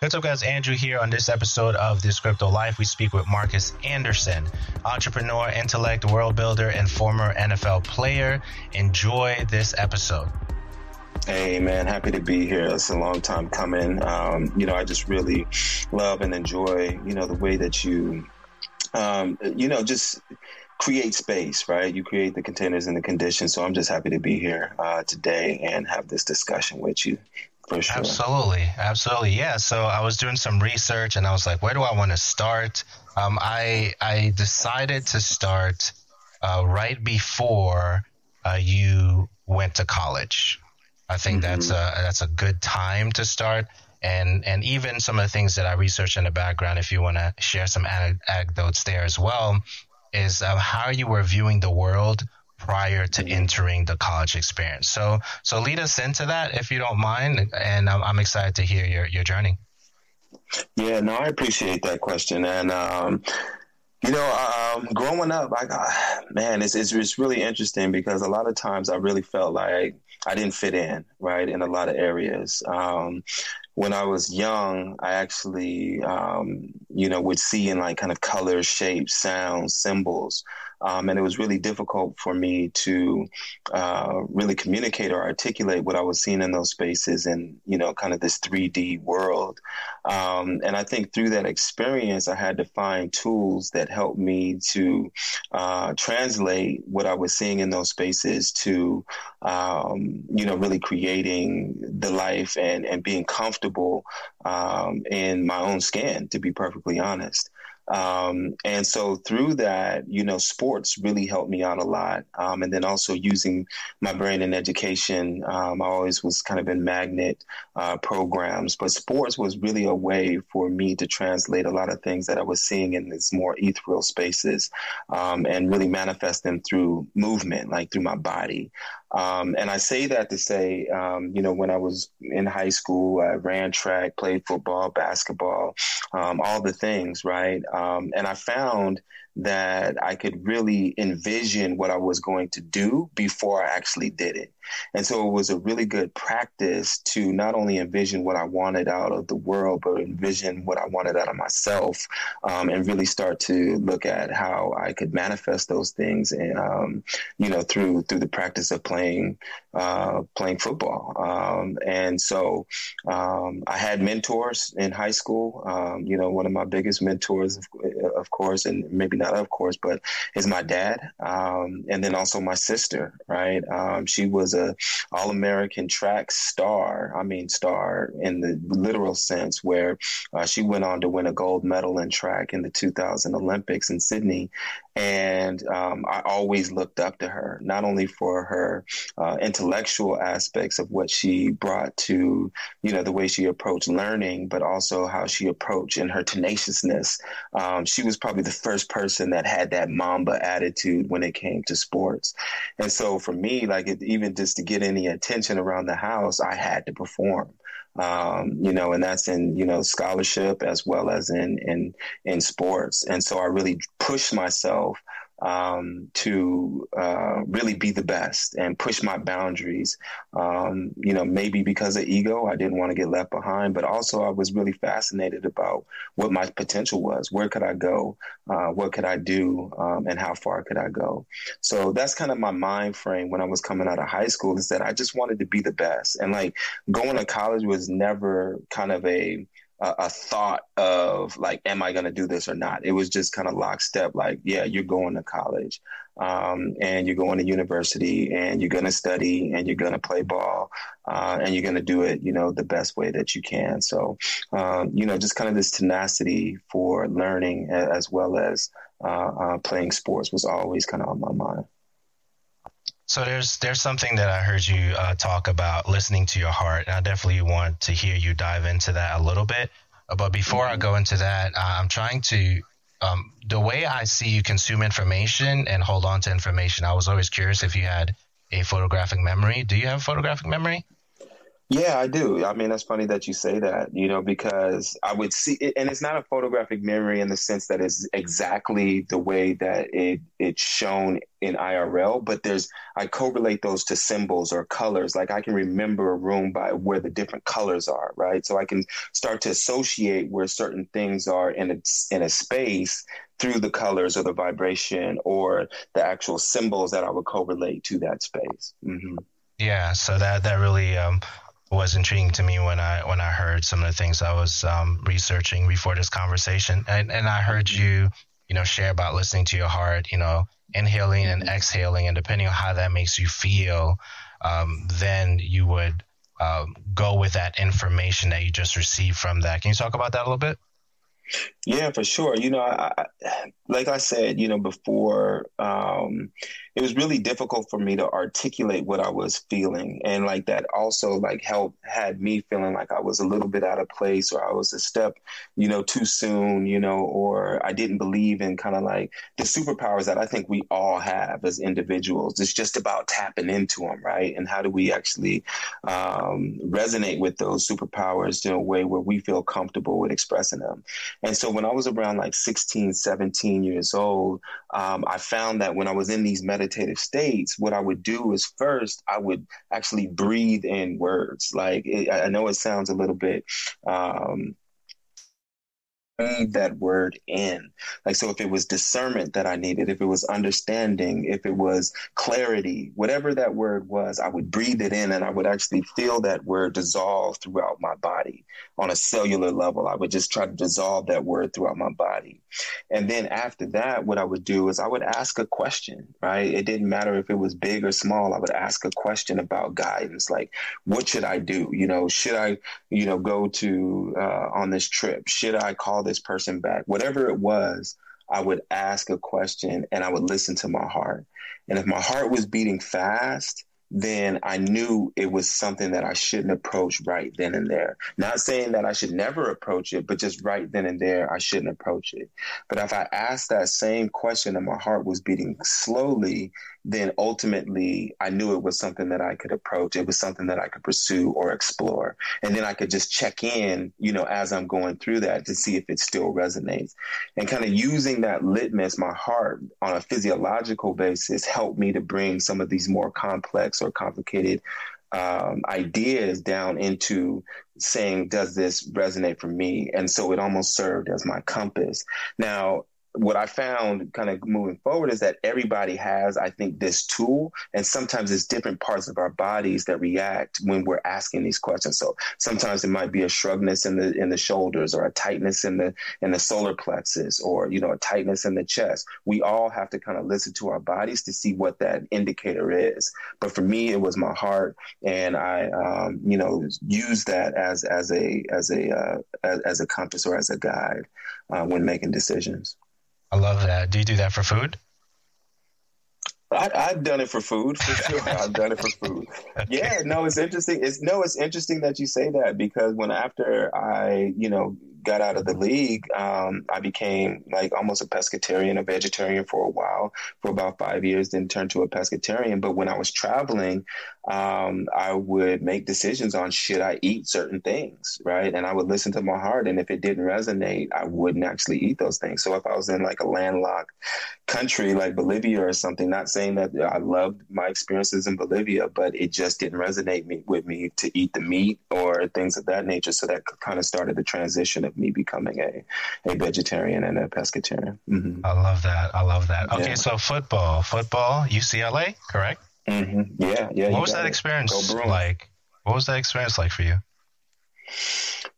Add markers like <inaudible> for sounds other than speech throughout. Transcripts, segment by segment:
What's up, guys? Andrew here on this episode of This Crypto Life. We speak with Marques Anderson, entrepreneur, intellect, world builder, and former NFL player. Enjoy this episode. Hey man, happy to be here. It's a long time coming. Um, you know, I just really love and enjoy, you know, the way that you, um, you know, just create space, right? You create the containers and the conditions. So I'm just happy to be here uh, today and have this discussion with you. Sure. Absolutely, absolutely, yeah. So I was doing some research, and I was like, where do I want to start? Um, I I decided to start uh, right before uh, you went to college. I think mm-hmm. that's a that's a good time to start. And and even some of the things that I researched in the background, if you want to share some anecdotes there as well, is uh, how you were viewing the world prior to entering the college experience. So, so lead us into that if you don't mind, and I'm, I'm excited to hear your your journey. Yeah, no, I appreciate that question, and um, you know, um, growing up, I got man, it's, it's it's really interesting because a lot of times I really felt like I didn't fit in, right, in a lot of areas. Um, when I was young, I actually, um, you know, would see in like kind of colors, shapes, sounds, symbols. Um, and it was really difficult for me to uh, really communicate or articulate what I was seeing in those spaces and, you know, kind of this 3D world. Um, and I think through that experience, I had to find tools that helped me to uh, translate what I was seeing in those spaces to, um, you know, really creating the life and, and being comfortable um, in my own skin, to be perfectly honest. Um, and so through that, you know, sports really helped me out a lot. Um, and then also using my brain in education, um, I always was kind of in magnet uh, programs, but sports was really a way for me to translate a lot of things that I was seeing in these more ethereal spaces um, and really manifest them through movement, like through my body. Um, and I say that to say, um, you know, when I was in high school, I ran track, played football, basketball, um, all the things, right? Um, and I found that I could really envision what I was going to do before I actually did it. And so it was a really good practice to not only envision what I wanted out of the world, but envision what I wanted out of myself um, and really start to look at how I could manifest those things and, um, you know, through, through the practice of playing, uh, playing football. Um, and so um, I had mentors in high school. Um, you know, one of my biggest mentors, of, of course, and maybe not of course, but is my dad, um, and then also my sister. Right, um, she was a All American track star. I mean, star in the literal sense, where uh, she went on to win a gold medal in track in the 2000 Olympics in Sydney, and um, I always looked up to her, not only for her uh, intellectual aspects of what she brought to, you know, the way she approached learning, but also how she approached and her tenaciousness. Um, she was probably the first person that had that Mamba attitude when it came to sports. And so for me, like it, even just to get any attention around the house, I had to perform um, you know, and that's in, you know, scholarship as well as in, in, in sports. And so I really pushed myself um, to uh, really be the best and push my boundaries. Um, you know, maybe because of ego, I didn't want to get left behind, but also I was really fascinated about what my potential was. Where could I go? Uh, what could I do? Um, and how far could I go? So that's kind of my mind frame when I was coming out of high school is that I just wanted to be the best. And like going to college was never kind of a a, a thought of like, am I going to do this or not? It was just kind of lockstep. Like, yeah, you're going to college, um, and you're going to university, and you're going to study, and you're going to play ball, uh, and you're going to do it, you know, the best way that you can. So, um, you know, just kind of this tenacity for learning as well as uh, uh, playing sports was always kind of on my mind. So there's there's something that I heard you uh, talk about listening to your heart, and I definitely want to hear you dive into that a little bit. But before mm-hmm. I go into that, uh, I'm trying to um, the way I see you consume information and hold on to information. I was always curious if you had a photographic memory. Do you have photographic memory? Yeah, I do. I mean, that's funny that you say that, you know, because I would see it, and it's not a photographic memory in the sense that it's exactly the way that it it's shown in IRL, but there's I correlate those to symbols or colors. Like I can remember a room by where the different colors are, right? So I can start to associate where certain things are in a in a space through the colors or the vibration or the actual symbols that I would correlate to that space. Mm-hmm. Yeah, so that that really um, was intriguing to me when I when I heard some of the things I was um, researching before this conversation, and and I heard you you know share about listening to your heart, you know, inhaling and exhaling, and depending on how that makes you feel, um, then you would um, go with that information that you just received from that. Can you talk about that a little bit? Yeah, for sure. You know, I, I, like I said, you know, before, um, it was really difficult for me to articulate what I was feeling. And like that also like helped had me feeling like I was a little bit out of place or I was a step, you know, too soon, you know, or I didn't believe in kind of like the superpowers that I think we all have as individuals. It's just about tapping into them, right? And how do we actually um, resonate with those superpowers in a way where we feel comfortable with expressing them? And so when I was around like 16, 17 years old, um, I found that when I was in these meditative states, what I would do is first I would actually breathe in words. Like it, I know it sounds a little bit um, breathe that word in. Like, so if it was discernment that I needed, if it was understanding, if it was clarity, whatever that word was, I would breathe it in and I would actually feel that word dissolve throughout my body on a cellular level. I would just try to dissolve that word throughout my body. And then after that, what I would do is I would ask a question, right? It didn't matter if it was big or small. I would ask a question about guidance, like, what should I do? You know, should I, you know, go to, uh, on this trip? Should I call this person back? Whatever it was, I would ask a question and I would listen to my heart. And if my heart was beating fast, then I knew it was something that I shouldn't approach right then and there. Not saying that I should never approach it, but just right then and there, I shouldn't approach it. But if I asked that same question and my heart was beating slowly, then ultimately I knew it was something that I could approach. It was something that I could pursue or explore. And then I could just check in, you know, as I'm going through that to see if it still resonates. And kind of using that litmus, my heart on a physiological basis helped me to bring some of these more complex or complicated um, ideas down into saying, does this resonate for me? And so it almost served as my compass. Now, what I found kind of moving forward is that everybody has, I think, this tool, and sometimes it's different parts of our bodies that react when we're asking these questions. So sometimes it might be a shrugness in the in the shoulders, or a tightness in the in the solar plexus, or you know, a tightness in the chest. We all have to kind of listen to our bodies to see what that indicator is. But for me, it was my heart, and I, um, you know, use that as as a as a uh, as, as a compass or as a guide uh, when making decisions. I love that. Do you do that for food? I, have done it for food for sure. <laughs> I've done it for food. okay. Yeah, no, it's interesting. It's no, it's interesting that you say that because when after I, you know, got out of the league, um, I became like almost a pescatarian, a vegetarian for a while, for about five years, then turned to a pescatarian. But when I was traveling, um, I would make decisions on should I eat certain things, right? And I would listen to my heart. And if it didn't resonate, I wouldn't actually eat those things. So if I was in like a landlocked country like Bolivia or something, not saying that I loved my experiences in Bolivia, but it just didn't resonate me, with me to eat the meat or things of that nature. So that kind of started the transition of me becoming a, a vegetarian and a pescatarian. Mm-hmm. I love that. I love that. Okay, yeah. so football, football, UCLA, correct? Mm-hmm. Yeah, yeah. What was that it. experience like? What was that experience like for you?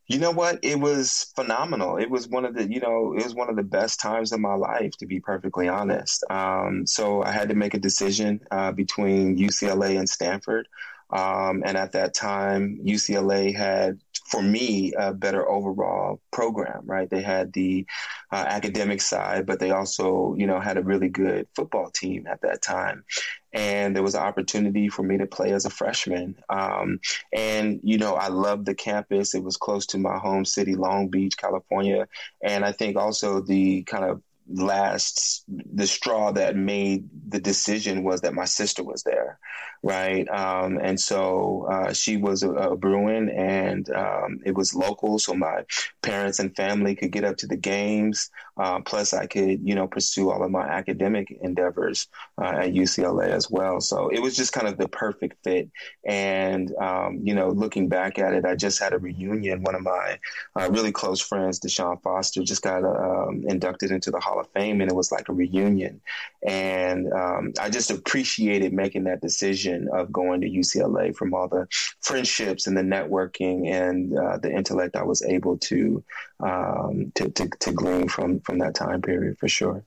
You know what? It was phenomenal. It was one of the, you know, it was one of the best times of my life, to be perfectly honest. Um, so I had to make a decision uh, between UCLA and Stanford. Um, and at that time, UCLA had, for me, a better overall program, right? They had the uh, academic side, but they also, you know, had a really good football team at that time. And there was an opportunity for me to play as a freshman. Um, and, you know, I loved the campus. It was close to my home city, Long Beach, California. And I think also the kind of last the straw that made the decision was that my sister was there right? Um, and so uh, she was a, a Bruin, and um, it was local, so my parents and family could get up to the games. Uh, plus, I could, you know, pursue all of my academic endeavors uh, at UCLA as well. So it was just kind of the perfect fit. And um, you know, looking back at it, I just had a reunion. One of my uh, really close friends, Deshaun Foster, just got um, inducted into the Hall of Fame, and it was like a reunion. And um, I just appreciated making that decision of going to UCLA from all the friendships and the networking and uh, the intellect I was able to, um, to, to to glean from from that time period for sure.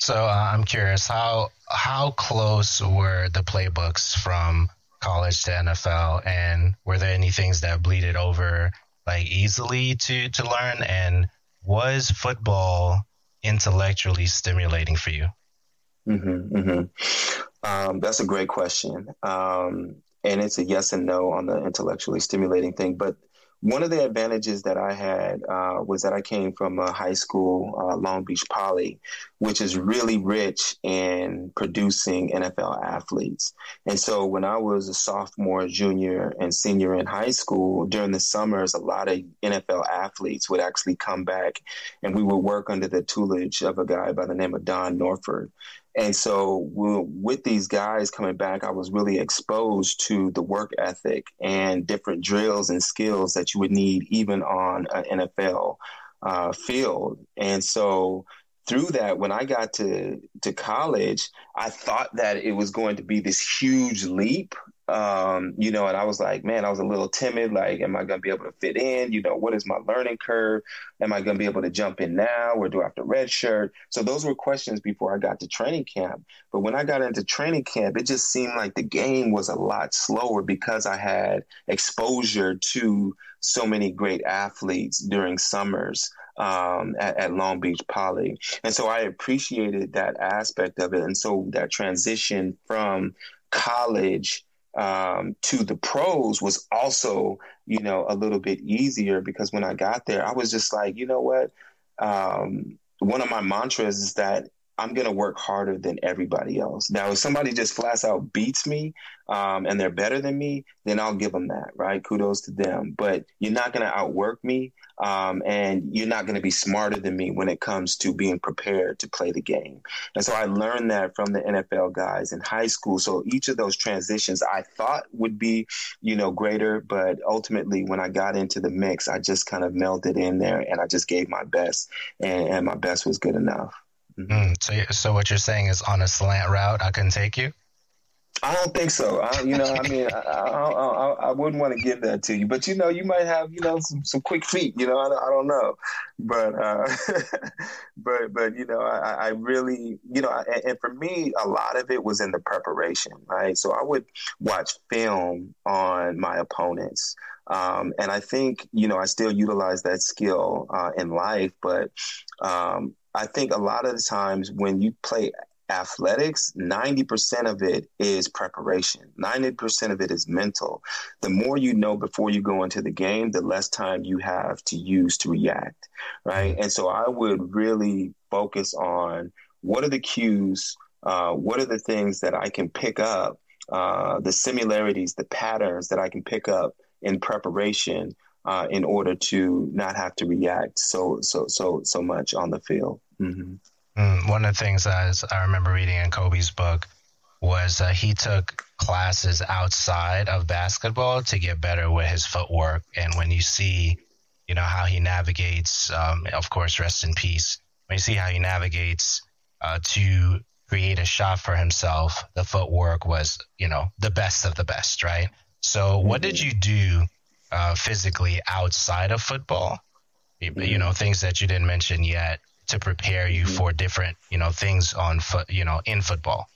So uh, I'm curious how how close were the playbooks from college to NFL, and were there any things that bleeded over like easily to to learn? And was football intellectually stimulating for you? Mm-hmm, mm-hmm. Um, that's a great question, um, and it's a yes and no on the intellectually stimulating thing. But one of the advantages that I had uh, was that I came from a high school, uh, Long Beach Poly, which is really rich in producing NFL athletes. And so when I was a sophomore, junior, and senior in high school, during the summers, a lot of NFL athletes would actually come back and we would work under the tutelage of a guy by the name of Don Norford. And so with these guys coming back, I was really exposed to the work ethic and different drills and skills that you would need even on an NFL uh, field. And so through that, when I got to to college, I thought that it was going to be this huge leap um, you know, and I was like, man, I was a little timid. Like, am I going to be able to fit in? You know, what is my learning curve? Am I going to be able to jump in now or do I have to redshirt? So those were questions before I got to training camp. But when I got into training camp, it just seemed like the game was a lot slower because I had exposure to so many great athletes during summers um, at, at, Long Beach Poly. And so I appreciated that aspect of it. And so that transition from college um, to the pros was also, you know, a little bit easier because when I got there, I was just like, you know what? Um, one of my mantras is that I'm going to work harder than everybody else. Now, if somebody just flat out beats me um, and they're better than me, then I'll give them that, right? Kudos to them. But you're not going to outwork me um, and you're not going to be smarter than me when it comes to being prepared to play the game. And so I learned that from the NFL guys in high school. So each of those transitions I thought would be, you know, greater, but ultimately when I got into the mix, I just kind of melted in there and I just gave my best, and, and my best was good enough. Mm-hmm. Mm, so, so what you're saying is on a slant route, I can take you. I don't think so. I, you know, I mean, I, I, I, I wouldn't want to give that to you, but you know, you might have, you know, some, some quick feet. You know, I, I don't know, but uh, <laughs> but but you know, I, I really, you know, and, and, for me, a lot of it was in the preparation, right? So I would watch film on my opponents. Um, and I think, you know, I still utilize that skill uh, in life, but um, I think a lot of the times when you play athletics, 90% of it is preparation. 90% of it is mental. The more you know before you go into the game, the less time you have to use to react, right? And so I would really focus on what are the cues, uh, what are the things that I can pick up, uh, the similarities, the patterns that I can pick up in preparation uh, in order to not have to react so so so so much on the field. Mm-hmm. Mm, one of the things I, I remember reading in Kobe's book was uh, he took classes outside of basketball to get better with his footwork. And when you see, you know, how he navigates, um, of course, rest in peace. When you see how he navigates uh, to create a shot for himself, the footwork was, you know, the best of the best, right? So, mm-hmm. what did mm-hmm. you do uh, physically outside of football? Mm-hmm. You know, things that you didn't mention yet to prepare you for different, you know, things on foot, you know, in football?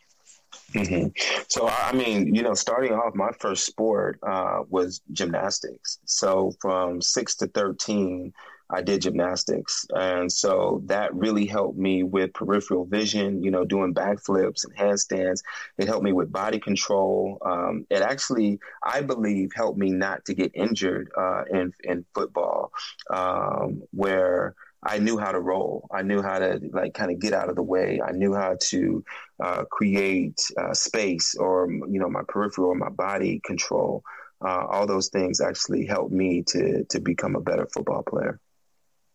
Mm-hmm. So, I mean, you know, starting off, my first sport uh, was gymnastics. So, from six to 13, I did gymnastics. And so that really helped me with peripheral vision, you know, doing backflips and handstands. It helped me with body control. Um, it actually, I believe, helped me not to get injured uh, in, in football, um, where I knew how to roll. I knew how to like kind of get out of the way. I knew how to uh, create uh, space or you know my peripheral, or my body control. Uh, all those things actually helped me to to become a better football player.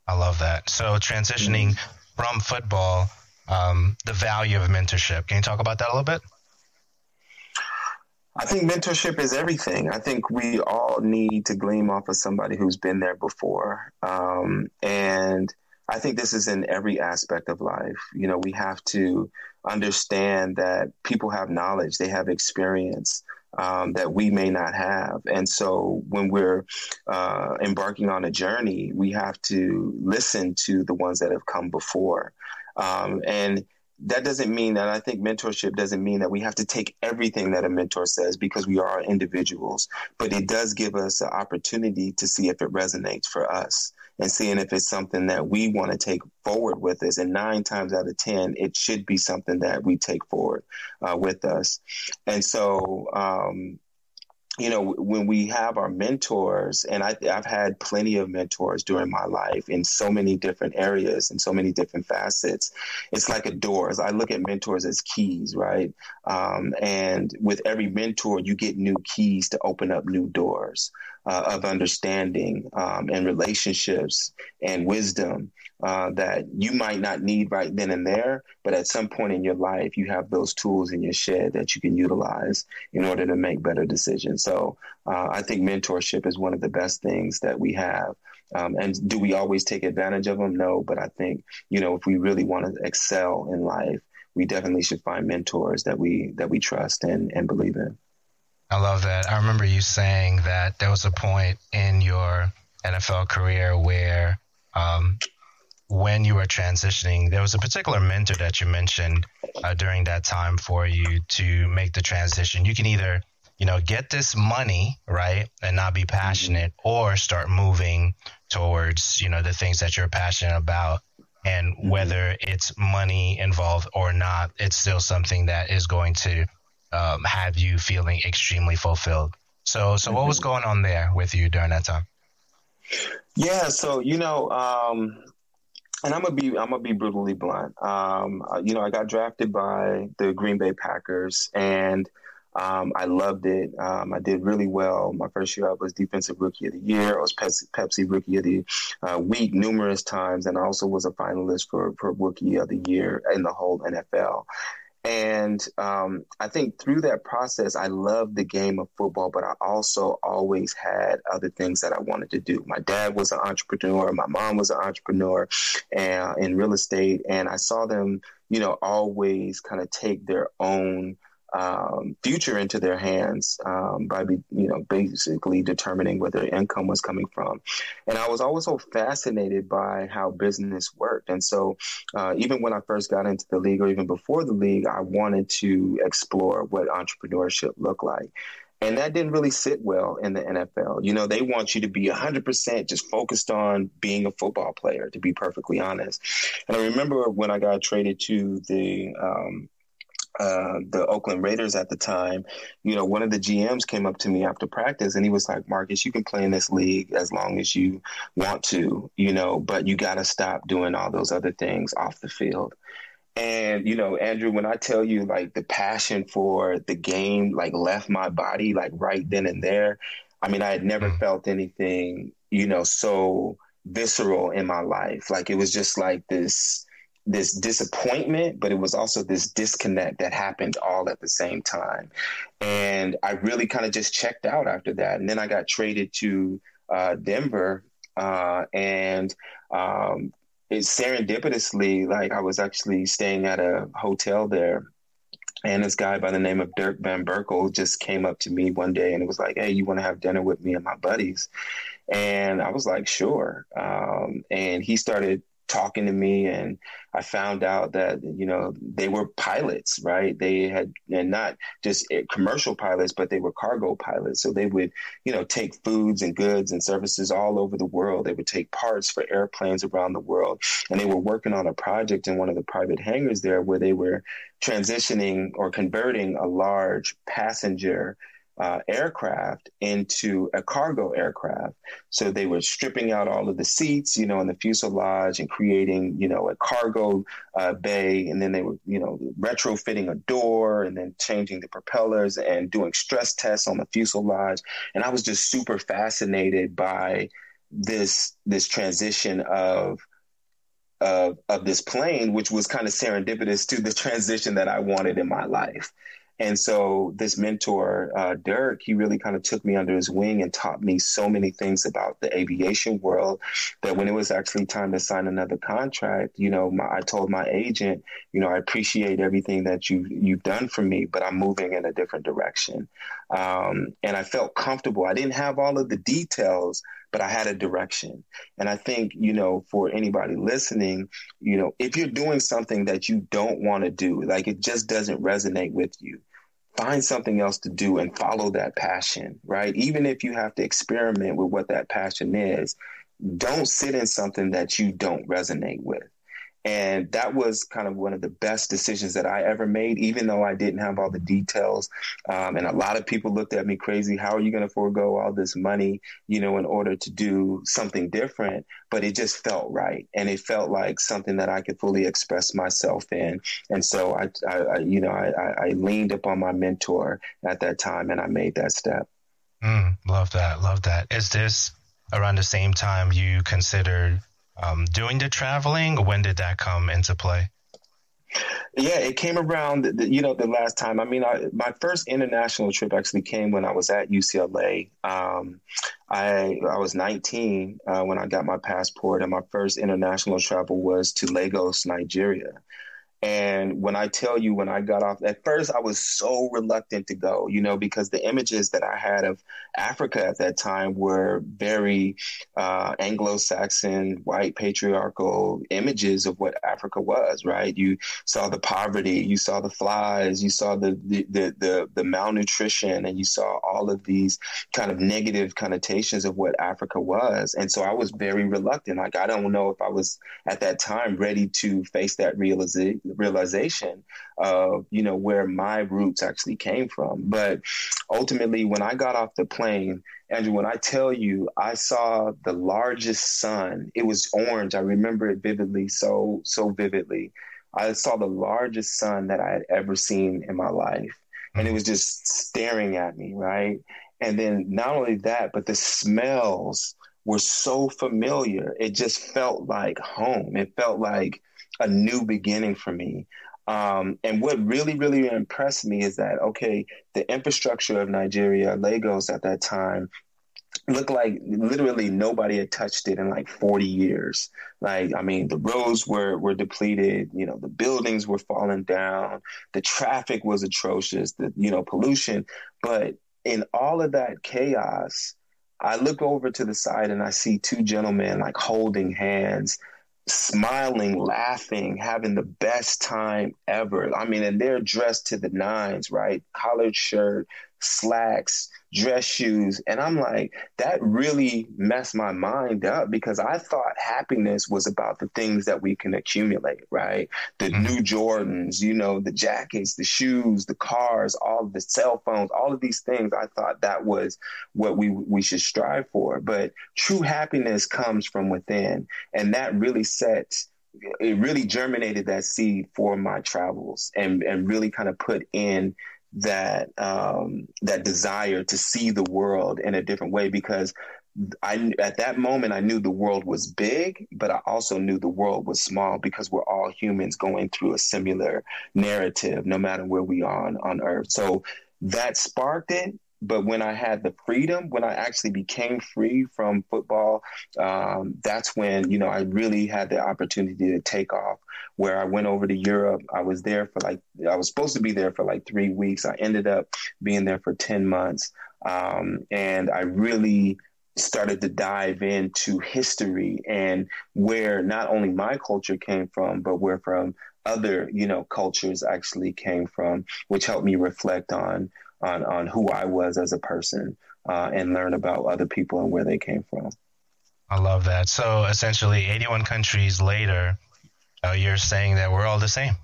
I love that. So transitioning mm-hmm. from football, um, the value of mentorship. Can you talk about that a little bit? I think mentorship is everything. I think we all need to glean off of somebody who's been there before. Um, and I think this is in every aspect of life. You know, we have to understand that people have knowledge, they have experience. Um, that we may not have. And so when we're uh, embarking on a journey, we have to listen to the ones that have come before. Um, and that doesn't mean that I think mentorship doesn't mean that we have to take everything that a mentor says because we are individuals, but it does give us an opportunity to see if it resonates for us and seeing if it's something that we want to take forward with us. And nine times out of 10, it should be something that we take forward uh, with us. And so, um, you know, when we have our mentors, and I, have had plenty of mentors during my life in so many different areas and so many different facets. It's like a door. I look at mentors as keys, right? Um, and with every mentor, you get new keys to open up new doors uh, of understanding um, and relationships and wisdom uh, that you might not need right then and there, but at some point in your life, you have those tools in your shed that you can utilize in order to make better decisions. So uh, I think mentorship is one of the best things that we have. Um, and do we always take advantage of them? No, but I think you know if we really want to excel in life, we definitely should find mentors that we that we trust and and believe in. I love that. I remember you saying that there was a point in your NFL career where, um, when you were transitioning, there was a particular mentor that you mentioned uh, during that time for you to make the transition. You can either, you know, get this money, right, and not be passionate, or start moving towards, you know, the things that you're passionate about. And mm-hmm. whether it's money involved or not, it's still something that is going to um, have you feeling extremely fulfilled. So, so what was mm-hmm. going on there with you during that time? Yeah, so you know, um, and I'm gonna be I'm gonna be brutally blunt. Um, uh, you know, I got drafted by the Green Bay Packers, and um, I loved it. Um, I did really well. My first year, I was Defensive Rookie of the Year. I was Pepsi, Pepsi Rookie of the uh, Week numerous times, and I also was a finalist for, for Rookie of the Year in the whole NFL. And um, I think through that process, I loved the game of football, but I also always had other things that I wanted to do. My dad was an entrepreneur, my mom was an entrepreneur and, in real estate, and I saw them, you know, always kind of take their own um, future into their hands um, by be, you know basically determining where their income was coming from. And I was always so fascinated by how business worked. And so uh, even when I first got into the league, or even before the league, I wanted to explore what entrepreneurship looked like. And that didn't really sit well in the NFL. You know, they want you to be 100% just focused on being a football player, to be perfectly honest. And I remember when I got traded to the um, uh, the Oakland Raiders at the time, you know, one of the GMs came up to me after practice and he was like, Marques, you can play in this league as long as you want to, you know, but you got to stop doing all those other things off the field. And, you know, Andrew, when I tell you like the passion for the game, like left my body, like right then and there, I mean, I had never mm. felt anything, you know, so visceral in my life. Like it was just like this, this disappointment, but it was also this disconnect that happened all at the same time. And I really kind of just checked out after that. And then I got traded to uh, Denver, uh, and um, it serendipitously, like I was actually staying at a hotel there. And this guy by the name of Dirk Van Berkel just came up to me one day and it was like, Hey, you want to have dinner with me and my buddies? And I was like, Sure. Um, and he started talking to me and I found out that you know they were pilots right? They had and not just eh, commercial pilots but they were cargo pilots. So they would you know take foods and goods and services all over the world. They would take parts for airplanes around the world. And they were working on a project in one of the private hangars there where they were transitioning or converting a large passenger uh, aircraft into a cargo aircraft. So they were stripping out all of the seats, you know, in the fuselage and creating, you know, a cargo uh, bay. And then they were, you know, retrofitting a door and then changing the propellers and doing stress tests on the fuselage. And I was just super fascinated by this this transition of of, of this plane, which was kind of serendipitous to the transition that I wanted in my life. And so this mentor, uh, Dirk, he really kind of took me under his wing and taught me so many things about the aviation world that when it was actually time to sign another contract, you know, my, I told my agent, you know, I appreciate everything that you you've done for me, but I'm moving in a different direction. Um, and I felt comfortable. I didn't have all of the details, but I had a direction. And I think, you know, for anybody listening, you know, if you're doing something that you don't want to do, like it just doesn't resonate with you, find something else to do and follow that passion, right? Even if you have to experiment with what that passion is, don't sit in something that you don't resonate with. And that was kind of one of the best decisions that I ever made, even though I didn't have all the details. Um, and a lot of people looked at me crazy. How are you going to forego all this money, you know, in order to do something different? But it just felt right. And it felt like something that I could fully express myself in. And so I, I, I you know, I, I leaned upon my mentor at that time and I made that step. Mm, love that. Love that. Is this around the same time you considered um, doing the traveling? When did that come into play? Yeah, it came around, the, you know, the last time. I mean, I, my first international trip actually came when I was at UCLA. Um, I I was 19 uh, when I got my passport, and my first international travel was to Lagos, Nigeria. And when I tell you, when I got off, at first I was so reluctant to go, you know, because the images that I had of Africa at that time were very uh, Anglo Saxon, white, patriarchal images of what Africa was, right? You saw the poverty, you saw the flies, you saw the, the, the, the, the malnutrition, and you saw all of these kind of negative connotations of what Africa was. And so I was very reluctant. Like, I don't know if I was at that time ready to face that realization realization of you know where my roots actually came from. But ultimately, when I got off the plane, Andrew, when I tell you I saw the largest sun, it was orange. I remember it vividly, so so vividly. I saw the largest sun that I had ever seen in my life. And it was just staring at me, right? And then not only that, but the smells were so familiar. It just felt like home. It felt like a new beginning for me. Um, and what really, really impressed me is that, okay, the infrastructure of Nigeria, Lagos at that time, looked like literally nobody had touched it in like 40 years. Like, I mean, the roads were, were depleted, you know, the buildings were falling down, the traffic was atrocious, the, you know, pollution. But in all of that chaos, I look over to the side and I see two gentlemen like holding hands smiling, laughing, having the best time ever. I mean, and they're dressed to the nines, right? Collared shirt, slacks, dress shoes. And I'm like, that really messed my mind up because I thought happiness was about the things that we can accumulate, right? The mm-hmm. new Jordans, you know, the jackets, the shoes, the cars, all the cell phones, all of these things. I thought that was what we, we should strive for. But true happiness comes from within. And that really sets it really germinated that seed for my travels and, and really kind of put in that um, that desire to see the world in a different way because I at that moment I knew the world was big, but I also knew the world was small because we're all humans going through a similar narrative, no matter where we are on, on Earth. So that sparked it, but when I had the freedom, when I actually became free from football, um, that's when you know I really had the opportunity to take off. Where I went over to Europe, I was there for like I was supposed to be there for like three weeks. I ended up being there for ten months, um, and I really started to dive into history and where not only my culture came from, but where from other you know cultures actually came from, which helped me reflect on on on who I was as a person uh, and learn about other people and where they came from. I love that. So essentially, 81 countries later, uh, you're saying that we're all the same.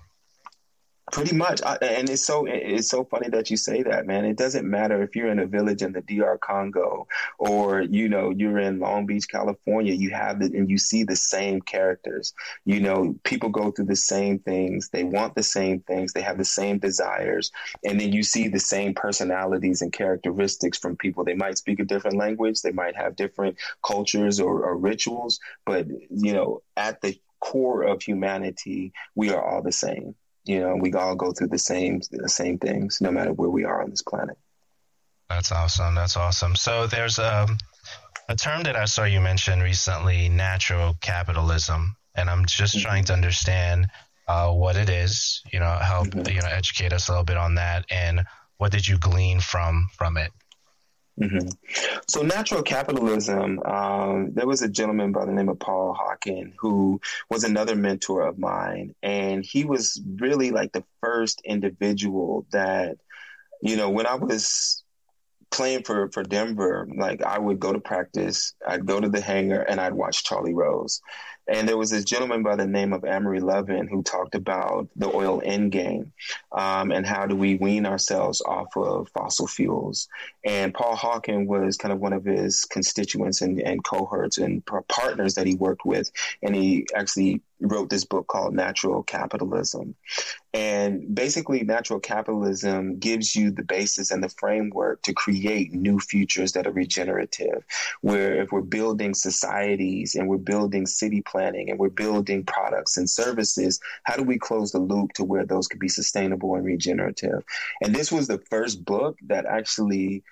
Pretty much, I, and it's so it's so funny that you say that, man. It doesn't matter if you're in a village in the DR Congo or you know you're in Long Beach, California. You have the and you see the same characters. You know, people go through the same things. They want the same things. They have the same desires, and then you see the same personalities and characteristics from people. They might speak a different language. They might have different cultures or, or rituals, but you know, at the core of humanity, we are all the same. You know, we all go through the same the same things, no matter where we are on this planet. That's awesome. That's awesome. So there's a um, a term that I saw you mention recently, natural capitalism, and I'm just mm-hmm. trying to understand uh, what it is. You know, help mm-hmm. you know educate us a little bit on that, and what did you glean from from it? Mm-hmm. So, natural capitalism, um, there was a gentleman by the name of Paul Hawken who was another mentor of mine. And he was really like the first individual that, you know, when I was playing for, for Denver, like I would go to practice, I'd go to the hangar, and I'd watch Charlie Rose. And there was this gentleman by the name of Amory Lovin who talked about the oil end game um, and how do we wean ourselves off of fossil fuels. And Paul Hawken was kind of one of his constituents and, and cohorts and partners that he worked with. And he actually wrote this book called Natural Capitalism. And basically, natural capitalism gives you the basis and the framework to create new futures that are regenerative. Where if we're building societies and we're building city planning and we're building products and services, how do we close the loop to where those could be sustainable and regenerative? And this was the first book that actually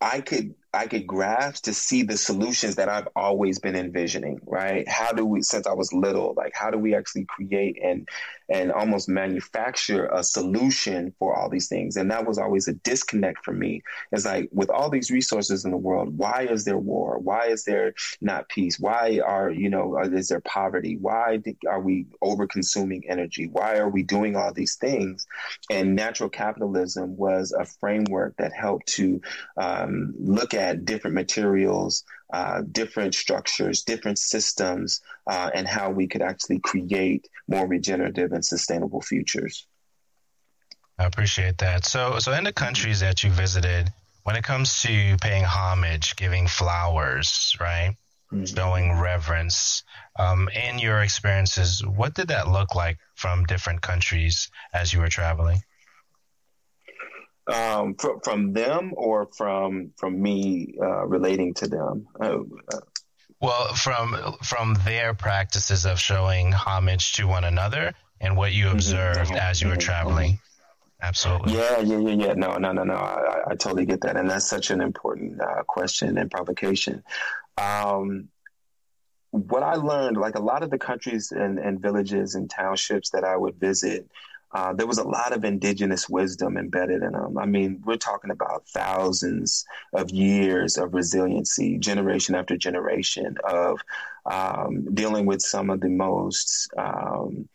I could I could grasp to see the solutions that I've always been envisioning, right? How do we, since I was little, like how do we actually create and and almost manufacture a solution for all these things? And that was always a disconnect for me. It's like with all these resources in the world, why is there war? Why is there not peace? Why are you know is there poverty? Why are we over consuming energy? Why are we doing all these things? And natural capitalism was a framework that helped to um, look at at different materials, uh, different structures, different systems, uh, and how we could actually create more regenerative and sustainable futures. I appreciate that. So, so in the countries that you visited, when it comes to paying homage, giving flowers, right, mm-hmm. showing reverence, um, in your experiences, what did that look like from different countries as you were traveling? Um, from, from them or from from me uh, relating to them? Uh, well, from from their practices of showing homage to one another and what you mm-hmm. observed mm-hmm. as you were traveling. Absolutely. Yeah, yeah, yeah, yeah. No, no, no, no. I, I totally get that, and that's such an important uh, question and provocation. Um, what I learned, like a lot of the countries and, and villages and townships that I would visit, uh, there was a lot of indigenous wisdom embedded in them. I mean, we're talking about thousands of years of resiliency, generation after generation of um, dealing with some of the most um,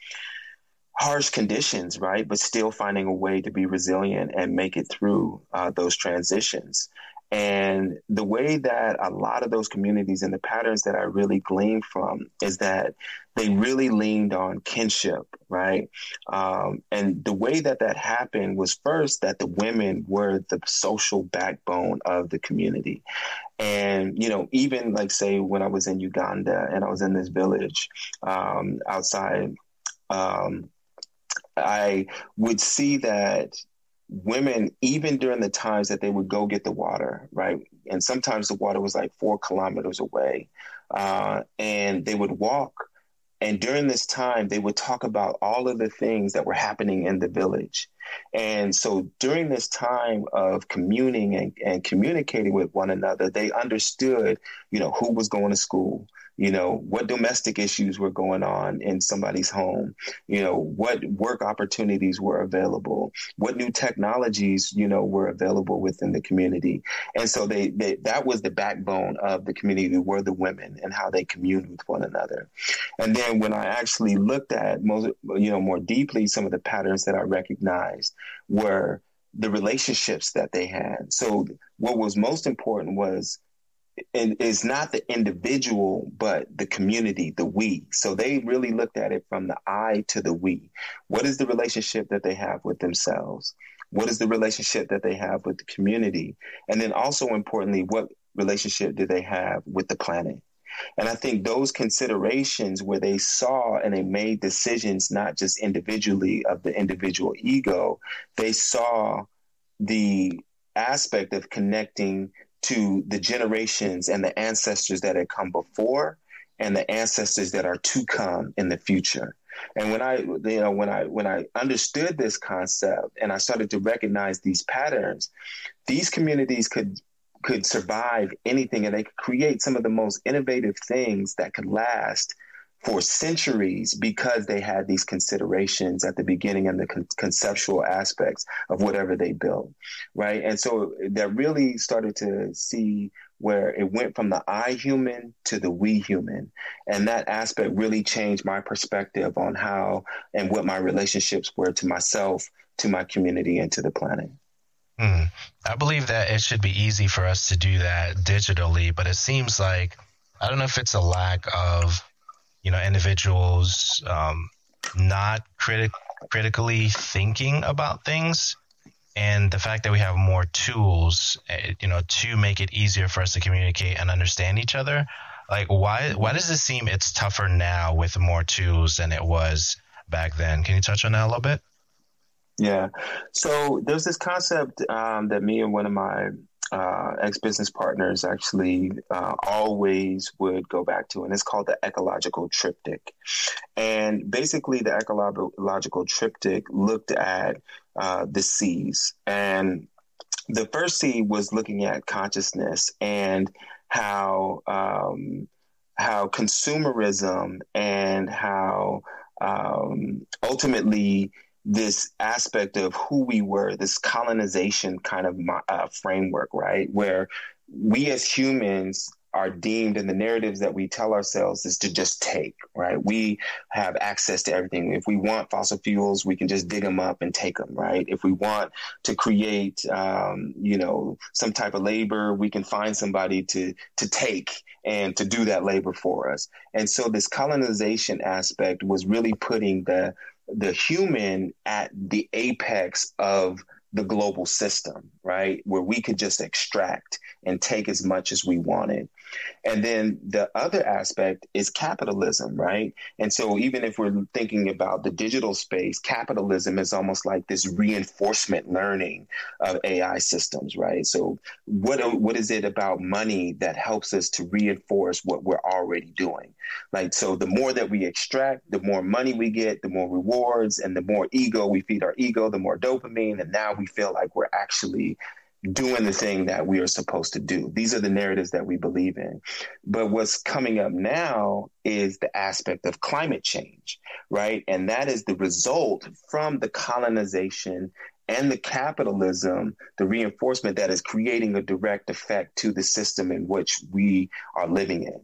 harsh conditions, right? But still finding a way to be resilient and make it through uh, those transitions. And the way that a lot of those communities and the patterns that I really gleaned from is that they really leaned on kinship, right? Um, and the way that that happened was first that the women were the social backbone of the community. And, you know, even like, say, when I was in Uganda and I was in this village um, outside, um, I would see that women, even during the times that they would go get the water, right? And sometimes the water was like four kilometers away. Uh, and they would walk. And during this time, they would talk about all of the things that were happening in the village. And so during this time of communing and, and communicating with one another, they understood, you know, who was going to school, you know what domestic issues were going on in somebody's home you know what work opportunities were available what new technologies you know were available within the community. And so they, they that was the backbone of the community were the women and how they communed with one another. And then when i actually looked at most you know more deeply some of the patterns that i recognized were the relationships that they had. So what was most important was and is not the individual, but the community, the we. So they really looked at it from the I to the we. What is the relationship that they have with themselves? What is the relationship that they have with the community? And then also importantly, what relationship do they have with the planet? And I think those considerations where they saw and they made decisions, not just individually of the individual ego, they saw the aspect of connecting to the generations and the ancestors that had come before and the ancestors that are to come in the future. And when I, you know, when I when I understood this concept and I started to recognize these patterns, these communities could could survive anything and they could create some of the most innovative things that could last for centuries because they had these considerations at the beginning and the con- conceptual aspects of whatever they built right? And so that really started to see where it went from the i human to the we human. And that aspect really changed my perspective on how and what my relationships were to myself to my community and to the planet. Mm. i believe that it should be easy for us to do that digitally but it seems like i don't know if it's a lack of you know individuals um, not critic critically thinking about things. And the fact that we have more tools eh, you know to make it easier for us to communicate and understand each other like why why does it seem it's tougher now with more tools than it was back then? Can you touch on that a little bit? Yeah. So there's this concept um, that me and one of my uh, ex business partners actually uh, always would go back to, and it's called the ecological triptych. And basically, the ecological triptych looked at uh, the C's. And the first C was looking at consciousness and how um, how consumerism and how um, ultimately this aspect of who we were, this colonization kind of uh, framework, right? Where we as humans are deemed in the narratives that we tell ourselves is to just take, right? We have access to everything. If we want fossil fuels, we can just dig them up and take them, right? If we want to create, um, you know, some type of labor, we can find somebody to to take and to do that labor for us. And so this colonization aspect was really putting the the human at the apex of the global system, right? Where we could just extract and take as much as we wanted. And then the other aspect is capitalism, right? And so even if we're thinking about the digital space, capitalism is almost like this reinforcement learning of AI systems, right? So what what is it about money that helps us to reinforce what we're already doing? Like so the more that we extract, the more money we get, the more rewards and the more ego we feed our ego, the more dopamine and now we feel like we're actually doing the thing that we are supposed to do. These are the narratives that we believe in. But what's coming up now is the aspect of climate change, right? And that is the result from the colonization and the capitalism, the reinforcement that is creating a direct effect to the system in which we are living in.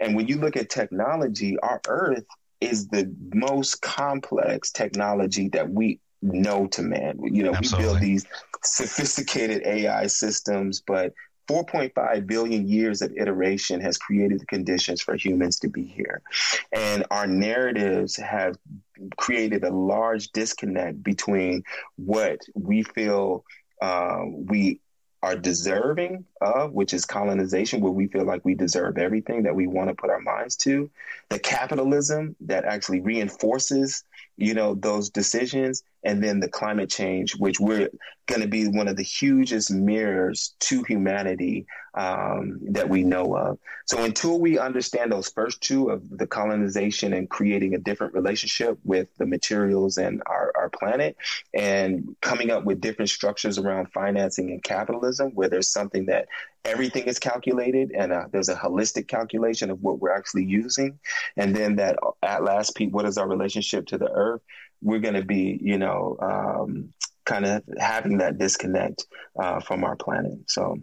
And when you look at technology, our earth is the most complex technology that we know to man. You know, Absolutely. we build these sophisticated AI systems, but 4.5 billion years of iteration has created the conditions for humans to be here. And our narratives have created a large disconnect between what we feel uh, we are deserving of, which is colonization, where we feel like we deserve everything that we want to put our minds to, the capitalism that actually reinforces you know, those decisions, and then the climate change, which we're going to be one of the hugest mirrors to humanity um, that we know of. So until we understand those first two of the colonization and creating a different relationship with the materials and our, our planet, and coming up with different structures around financing and capitalism, where there's something that everything is calculated and uh, there's a holistic calculation of what we're actually using and then that at last peak what is our relationship to the earth we're going to be you know um, kind of having that disconnect uh, from our planet so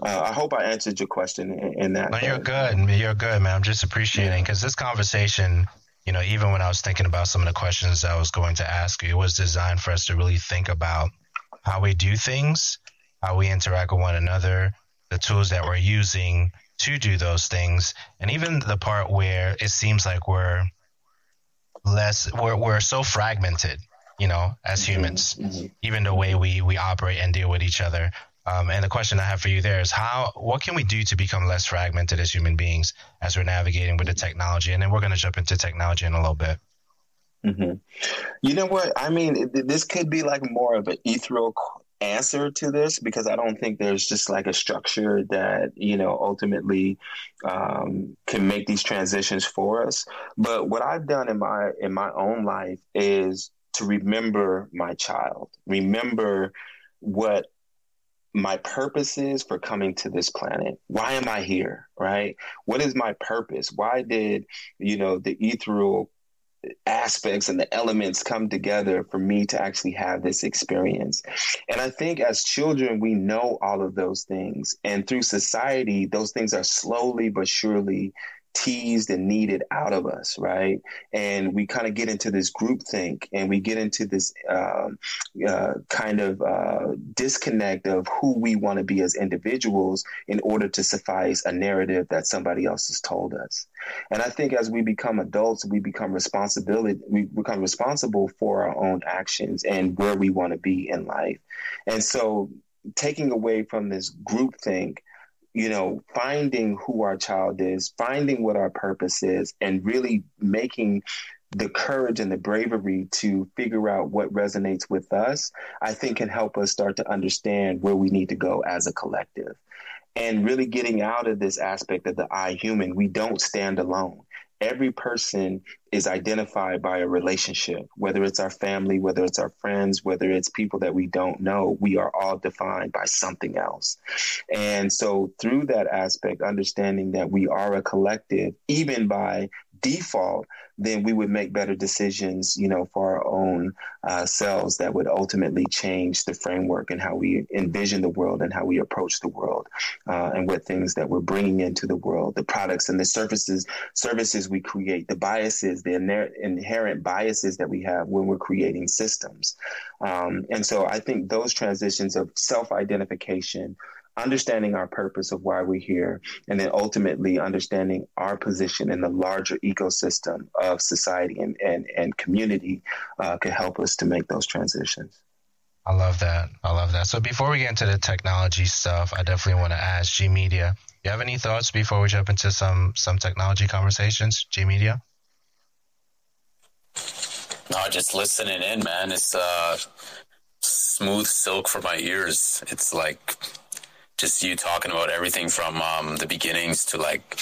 uh, I hope I answered your question in, in that. No, you're good. You're good, man. I'm just appreciating because this conversation, you know, even when I was thinking about some of the questions I was going to ask you, it was designed for us to really think about how we do things, how we interact with one another, the tools that we're using to do those things, and even the part where it seems like we're less we're we're so fragmented, you know, as mm-hmm. humans, mm-hmm. even the way we we operate and deal with each other. Um, and the question I have for you there is how what can we do to become less fragmented as human beings as we're navigating with the technology? And then we're going to jump into technology in a little bit. Mm-hmm. You know what? I mean, this could be like more of an ethereal answer to this because I don't think there's just like a structure that you know ultimately um, can make these transitions for us. But what I've done in my in my own life is to remember my child, remember what my purpose is for coming to this planet. Why am I here? Right? What is my purpose? Why did you know the ethereal aspects and the elements come together for me to actually have this experience. And I think as children, we know all of those things. And through society, those things are slowly but surely teased and kneaded out of us, right? And we kind of get into this group think and we get into this uh, uh, kind of uh, disconnect of who we want to be as individuals in order to suffice a narrative that somebody else has told us. And I think as we become adults, we become responsibility, we become responsible for our own actions and where we want to be in life. And so taking away from this group think you know, finding who our child is, finding what our purpose is, and really making the courage and the bravery to figure out what resonates with us, I think can help us start to understand where we need to go as a collective. And really getting out of this aspect of the I human, we don't stand alone every person is identified by a relationship, whether it's our family, whether it's our friends, whether it's people that we don't know, we are all defined by something else. And so, through that aspect, understanding that we are a collective, even by default, then we would make better decisions, you know, for our own uh, selves that would ultimately change the framework and how we envision the world and how we approach the world, uh, and what things that we're bringing into the world, the products and the services services we create, the biases, the inherent biases that we have when we're creating systems. Um, and so, I think those transitions of self identification understanding our purpose of why we're here, and then ultimately understanding our position in the larger ecosystem of society and, and, and community uh, can help us to make those transitions. I love that. I love that. So before we get into the technology stuff, I definitely want to ask G Media. You have any thoughts before we jump into some some technology conversations? G Media. No, just listening in, man. It's uh, smooth silk for my ears. It's like just you talking about everything from um, the beginnings to like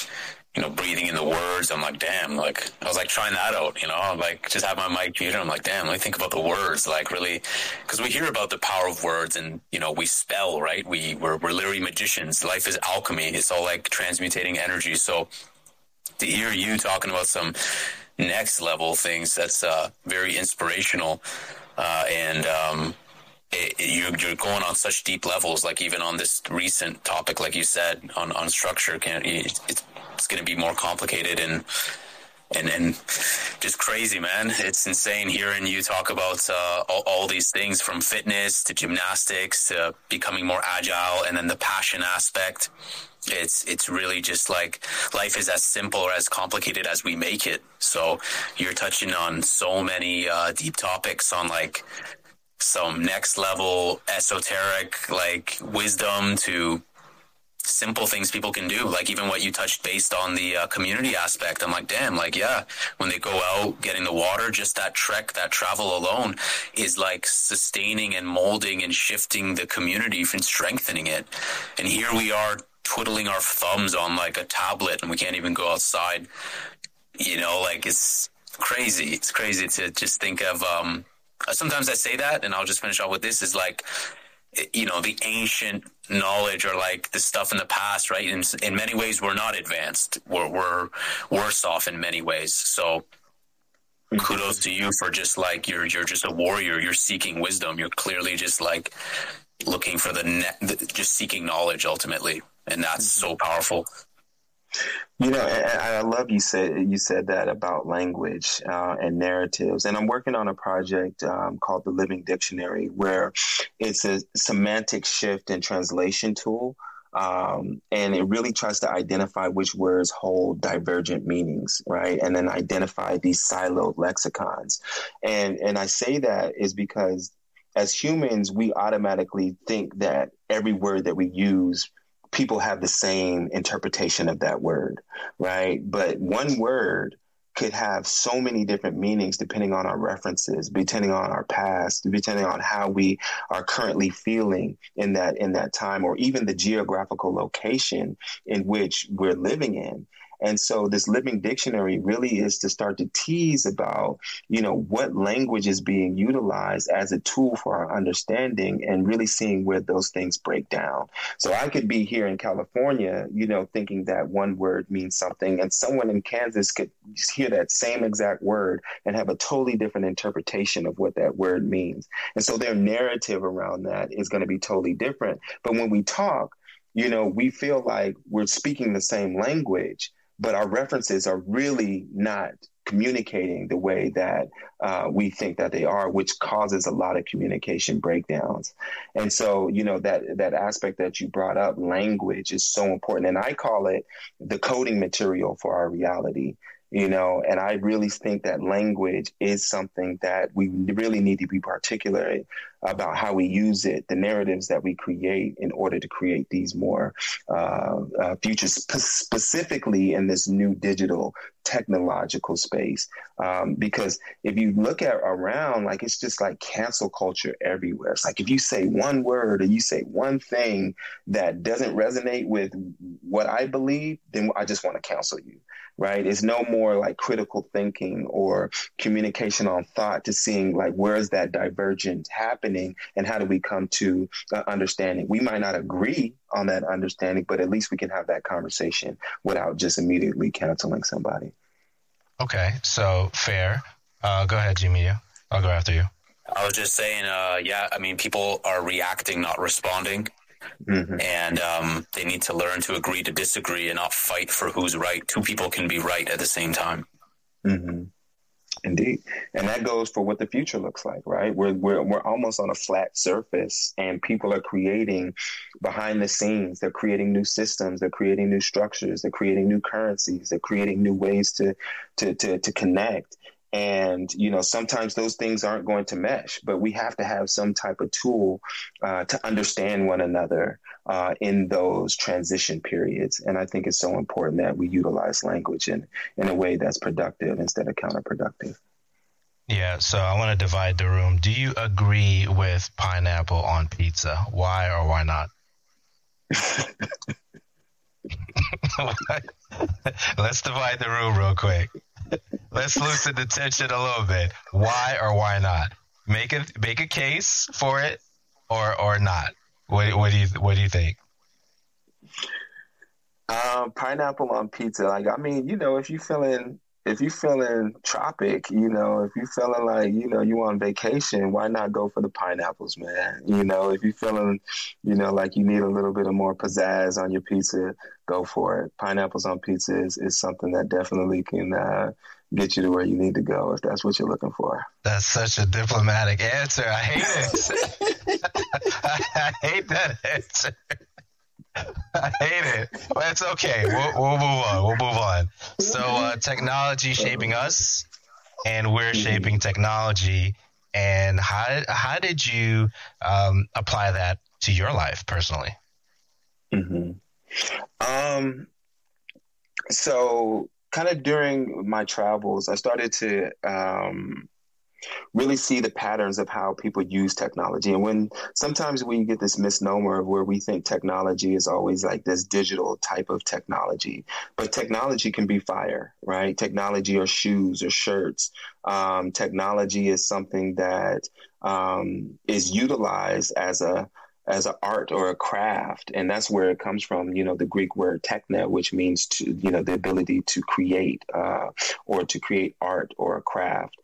you know, breathing in the words. I'm like, damn, like I was like trying that out, you know, like just have my mic muted. I'm like, damn, let me think about the words, like really, because we hear about the power of words, and you know, we spell, right? We we're, we're literally magicians. Life is alchemy. It's all like transmutating energy. So to hear you talking about some next level things, that's uh, very inspirational, uh, and um, it, you're, you're going on such deep levels, like even on this recent topic, like you said, on, on structure, can it's, it's going to be more complicated and, and, and just crazy, man. It's insane hearing you talk about uh, all, all, these things from fitness to gymnastics to becoming more agile and then the passion aspect. It's it's really just like life is as simple or as complicated as we make it. So you're touching on so many uh, deep topics on like some next level esoteric like wisdom to simple things people can do like even what you touched based on the uh, community aspect. I'm like damn like yeah when they go out getting the water just that trek that travel alone is like sustaining and molding and shifting the community and strengthening it. And here we are twiddling our thumbs on like a tablet and we can't even go outside. You know like it's crazy. It's crazy to just think of um sometimes I say that, and I'll just finish off with this: is like, you know, the ancient knowledge or like the stuff in the past, right? In in many ways, we're not advanced. We're we're worse off in many ways. So. Kudos to you for just like you're you're just a warrior. You're seeking wisdom. You're clearly just like looking for the, net, just seeking knowledge ultimately, and that's mm-hmm. so powerful. You know, I, I love you said you said that about language uh, and narratives, and I'm working on a project um, called the Living Dictionary, where it's a semantic shift and translation tool Um, and it really tries to identify which words hold divergent meanings, right? And then identify these siloed lexicons. And and I say that is because as humans, we automatically think that every word that we use people have the same interpretation of that word, right? But one word could have so many different meanings depending on our references, depending on our past, depending on how we are currently feeling in that in that time, or even the geographical location in which we're living in. And so this living dictionary really is to start to tease about, you know, what language is being utilized as a tool for our understanding and really seeing where those things break down. So I could be here in California, you know, thinking that one word means something and someone in Kansas could hear that same exact word and have a totally different interpretation of what that word means. And so their narrative around that is going to be totally different. But when we talk, you know, we feel like we're speaking the same language, but our references are really not communicating the way that uh, we think that they are, which causes a lot of communication breakdowns. And so, you know, that that aspect that you brought up, language, is so important, and I call it the coding material for our reality you know and i really think that language is something that we really need to be particular about how we use it the narratives that we create in order to create these more uh, uh, futures sp- specifically in this new digital technological space. Um, because if you look at around like it's just like cancel culture everywhere. It's like if you say one word or you say one thing that doesn't resonate with what i believe then i just want to cancel you right? It's no more like critical thinking or communication on thought to seeing like where is that divergence happening and how do we come to uh, understanding. We might not agree on that understanding, but at least we can have that conversation without just immediately canceling somebody. Okay, so fair. Uh, go ahead, Jimmy. I'll go after you. I was just saying, uh, yeah, I mean, people are reacting, not responding. Mm-hmm. And um, they need to learn to agree to disagree and not fight for who's right. Two people can be right at the same time. Mm-hmm. Indeed, and that goes for what the future looks like, right? We're we're we're almost on a flat surface, and people are creating behind the scenes. They're creating new systems. They're creating new structures. They're creating new currencies. They're creating new ways to to to, to connect. And, you know, sometimes those things aren't going to mesh, but we have to have some type of tool uh, to understand one another uh, in those transition periods. And I think it's so important that we utilize language in, in a way that's productive instead of counterproductive. Yeah, so I want to divide the room. Do you agree with pineapple on pizza? Why or why not? <laughs> <laughs> Let's divide the room real quick. Let's loosen the tension a little bit. Why or why not? Make a make a case for it, or or not. What what do you what do you think? Um, pineapple on pizza. Like I mean, you know, if you feeling if you feeling tropic, you know, if you feeling like you know you on vacation, why not go for the pineapples, man? You know, if you feeling, you know, like you need a little bit of more pizzazz on your pizza, go for it. Pineapples on pizza is, is something that definitely can uh, get you to where you need to go if that's what you're looking for. That's such a diplomatic answer. I hate it. <laughs> <laughs> I hate that answer. <laughs> I hate it. But it's okay. We'll, we'll move on. We'll move on. So, uh, technology shaping us, and we're shaping technology. And how how did you um, apply that to your life personally? Mm-hmm. Um. So kind of during my travels, I started to um, really see the patterns of how people use technology. And when sometimes we get this misnomer of where we think technology is always like this digital type of technology, but technology can be fire, right? Technology or shoes or shirts. Um, technology is something that um, is utilized as a as an art or a craft and that's where it comes from you know the greek word techne which means to you know the ability to create uh, or to create art or a craft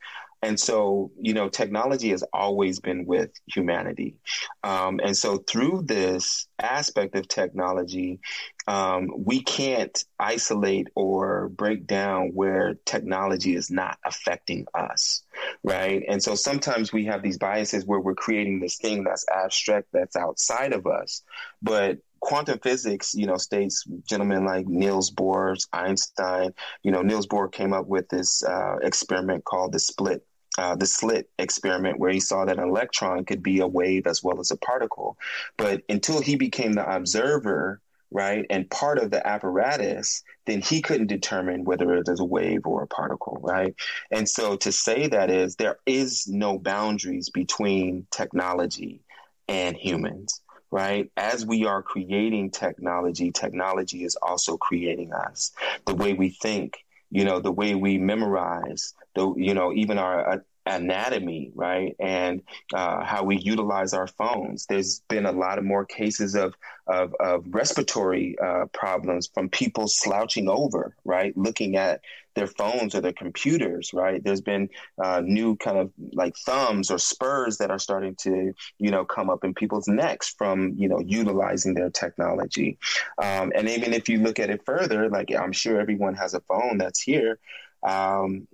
and so, you know, technology has always been with humanity. Um, and so, through this aspect of technology, um, we can't isolate or break down where technology is not affecting us. right? And so sometimes we have these biases where we're creating this thing that's abstract, that's outside of us. But quantum physics, you know, states gentlemen like Niels Bohr, Einstein, you know, Niels Bohr came up with this uh, experiment called the split uh, the slit experiment where he saw that an electron could be a wave as well as a particle. But until he became the observer, right, and part of the apparatus, then he couldn't determine whether it is a wave or a particle, right? And so to say that is there is no boundaries between technology and humans. Right? As we are creating technology, technology is also creating us. The way we think, you know, the way we memorize, the, you know, even our uh, anatomy, right? And uh, how we utilize our phones. There's been a lot of more cases of, of, of respiratory uh, problems from people slouching over, right? Looking at their phones or their computers, right? There's been uh, new kind of like thumbs or spurs that are starting to, you know, come up in people's necks from, you know, utilizing their technology. Um, and even if you look at it further, like I'm sure everyone has a phone that's here. Um,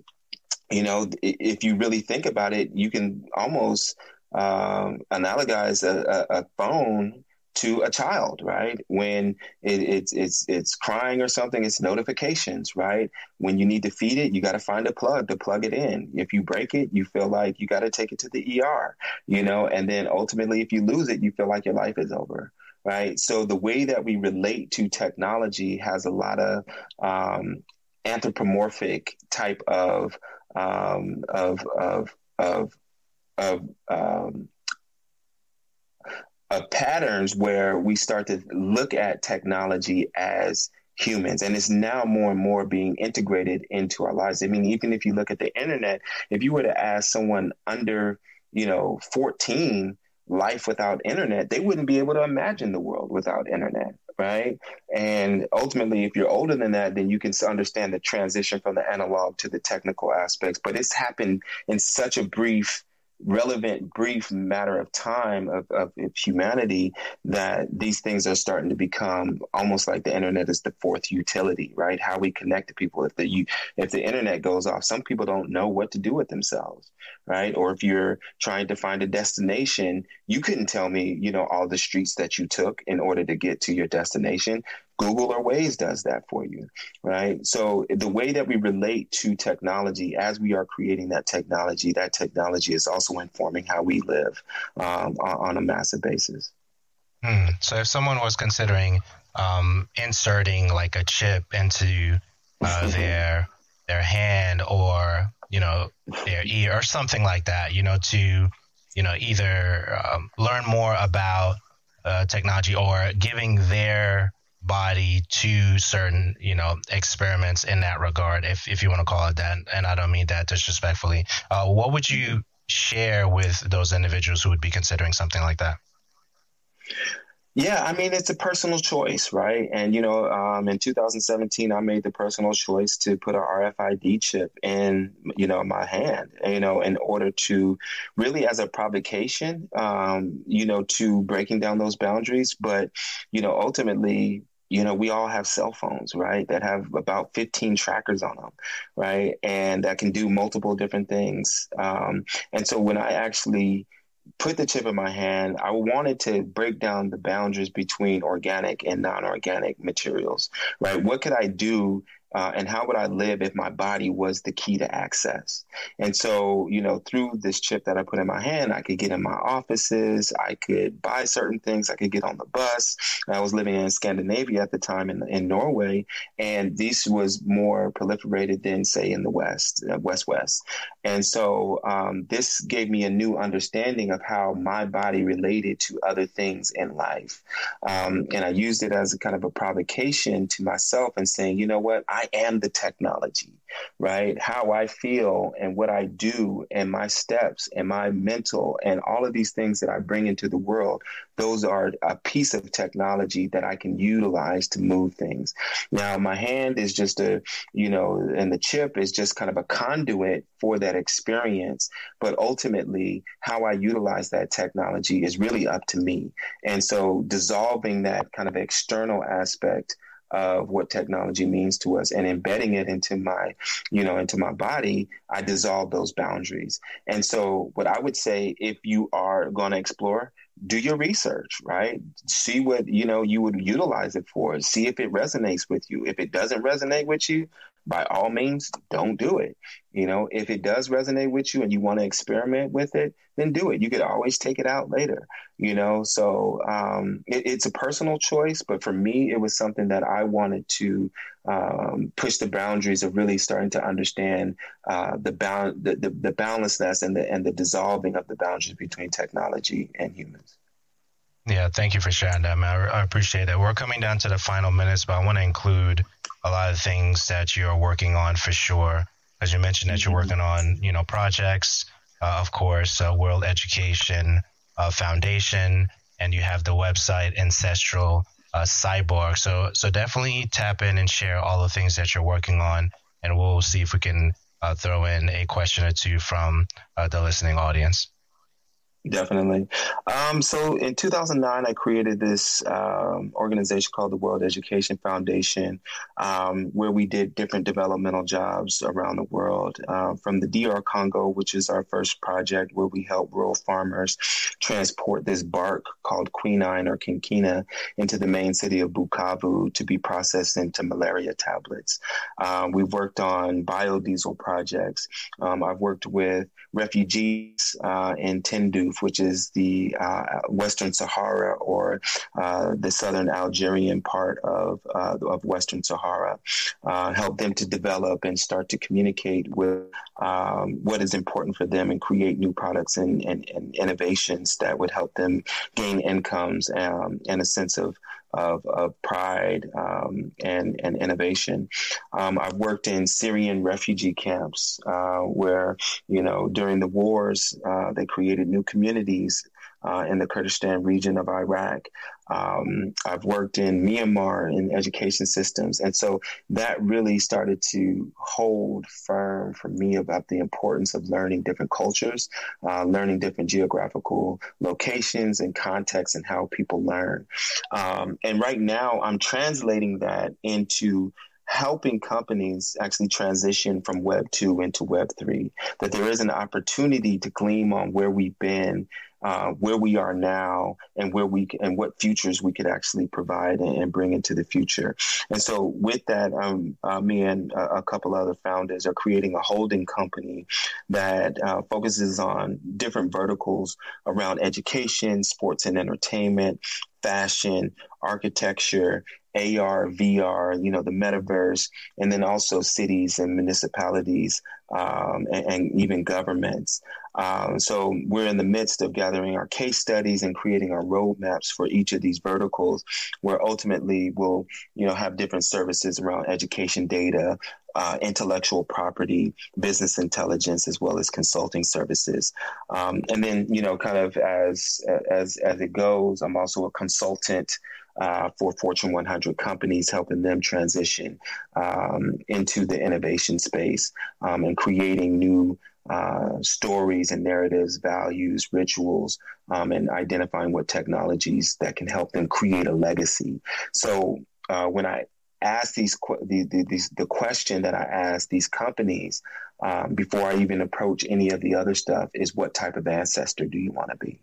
you know, if you really think about it, you can almost um, analogize a, a, phone to a child, right? When it, it's it's it's crying or something, it's notifications, right? When you need to feed it, you got to find a plug to plug it in. If you break it, you feel like you got to take it to the ER, you know, and then ultimately, if you lose it, you feel like your life is over, right? So the way that we relate to technology has a lot of um, anthropomorphic type of um, of of of of um, patterns where we start to look at technology as humans. And it's now more and more being integrated into our lives. I mean even if you look at the internet if you were to ask someone under you know 14 life without internet they wouldn't be able to imagine the world without internet right? And ultimately, if you're older than that, then you can understand the transition from the analog to the technical aspects. But it's happened in such a brief relevant brief matter of time of, of, humanity that these things are starting to become almost like the internet is the fourth utility right? How we connect to people. If the you if the internet goes off some people don't know what to do with themselves right? Or if you're trying to find a destination you couldn't tell me you know all the streets that you took in order to get to your destination Google or Waze does that for you, right? So the way that we relate to technology as we are creating that technology, that technology is also informing how we live um, on a massive basis. Hmm. So if someone was considering um, inserting like a chip into uh, <laughs> their their hand or you know their ear or something like that, you know, to you know either um, learn more about uh, technology or giving their body to certain, you know, experiments in that regard, if, if you want to call it that. And I don't mean that disrespectfully. Uh, what would you share with those individuals who would be considering something like that? Yeah, I mean, it's a personal choice, right? And, you know, um, in 2017, I made the personal choice to put an RFID chip in, you know, my hand, you know, in order to really as a provocation, um, you know, to breaking down those boundaries. But, you know, ultimately, you know, we all have cell phones, right? That have about 15 trackers on them, right? And that can do multiple different things. Um, and so when I actually put the chip in my hand, I wanted to break down the boundaries between organic and non organic materials, right? What could I do uh, and how would I live if my body was the key to access? And so, you know, through this chip that I put in my hand, I could get in my offices, I could buy certain things, I could get on the bus. I was living in Scandinavia at the time in, in Norway, and this was more proliferated than, say, in the West, uh, West West. And so, um, this gave me a new understanding of how my body related to other things in life. Um, and I used it as a kind of a provocation to myself and saying, you know what, I I am the technology, right? How I feel and what I do and my steps and my mental and all of these things that I bring into the world, those are a piece of technology that I can utilize to move things. Now, my hand is just a, you know, and the chip is just kind of a conduit for that experience. But ultimately, how I utilize that technology is really up to me. And so dissolving that kind of external aspect of what technology means to us and embedding it into my, you know, into my body, I dissolve those boundaries. And so, what I would say, if you are going to explore, do your research, right? See what you know you would utilize it for. See if it resonates with you. If it doesn't resonate with you, by all means, don't do it. You know, if it does resonate with you and you want to experiment with it, then do it. You could always take it out later, you know. So um, it, it's a personal choice, but for me, it was something that I wanted to um, push the boundaries of really starting to understand uh, the, bound, the, the, the boundlessness and the and the dissolving of the boundaries between technology and humans. Yeah, thank you for sharing that, man. I appreciate that. We're coming down to the final minutes, but I want to include a lot of things that you're working on for sure. As you mentioned that you're working on, you know, projects, uh, of course, uh, World Education uh, Foundation, and you have the website Ancestral uh, Cyborg. So, so definitely tap in and share all the things that you're working on, and we'll see if we can uh, throw in a question or two from uh, the listening audience. Definitely. Um, so in 2009, I created this um, organization called the World Education Foundation, um, where we did different developmental jobs around the world. Uh, from the DR Congo, which is our first project, where we help rural farmers transport this bark called quinine or quinquina into the main city of Bukavu to be processed into malaria tablets. Um, we've worked on biodiesel projects. Um, I've worked with refugees uh, in Which is the uh, Western Sahara or uh, the southern Algerian part of, uh, of Western Sahara, uh, help them to develop and start to communicate with um, what is important for them and create new products and, and, and innovations that would help them gain incomes um, and a sense of of, of pride um, and, and innovation. Um, I've worked in Syrian refugee camps uh, where, you know, during the wars, uh, they created new communities uh, in the Kurdistan region of Iraq. Um, I've worked in Myanmar in education systems. And so that really started to hold firm for me about the importance of learning different cultures, uh, learning different geographical locations and contexts and how people learn. Um, and right now, I'm translating that into helping companies actually transition from Web 2 into Web 3, that there is an opportunity to glean on where we've been uh, where we are now and where we and what futures we could actually provide and, and bring into the future. And so, with that, um, uh, me and a, a, couple other founders are creating a holding company that uh, focuses on different verticals around education, sports and entertainment, fashion, architecture, AR, VR, you know, the metaverse, and then also cities and municipalities um, and, and, even governments. Um, so we're in the midst of gathering our case studies and creating our roadmaps for each of these verticals, where ultimately we'll, you know, have different services around education data, uh, intellectual property, business intelligence, as well as consulting services. Um, and then, you know, kind of as as as it goes, I'm also a consultant. Uh, for Fortune 100 companies, helping them transition um, into the innovation space um, and creating new uh, stories and narratives, values, rituals, um, and identifying what technologies that can help them create a legacy. So uh, when I ask these the, the, these, the question that I ask these companies um, before I even approach any of the other stuff is what type of ancestor do you want to be?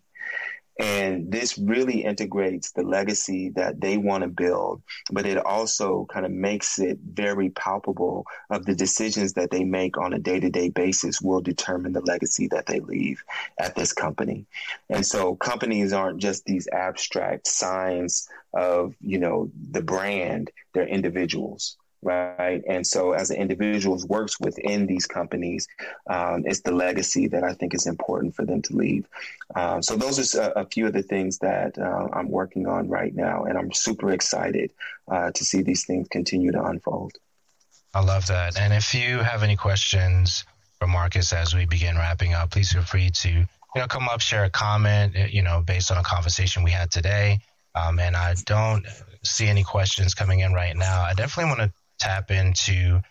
And this really integrates the legacy that they want to build, but it also kind of makes it very palpable of the decisions that they make on a day to day basis will determine the legacy that they leave at this company. And so companies aren't just these abstract signs of, you know, the brand, they're individuals right? And so, as an individual works within these companies, um, it's the legacy that I think is important for them to leave. Um, so, those are a, a, few of the things that uh, I'm working on right now, and I'm super excited uh, to see these things continue to unfold. I love that. And if you have any questions for Marques as we begin wrapping up, please feel free to you know come up, share a comment, you know, based on a conversation we had today. Um, and I don't see any questions coming in right now. I definitely want to tap into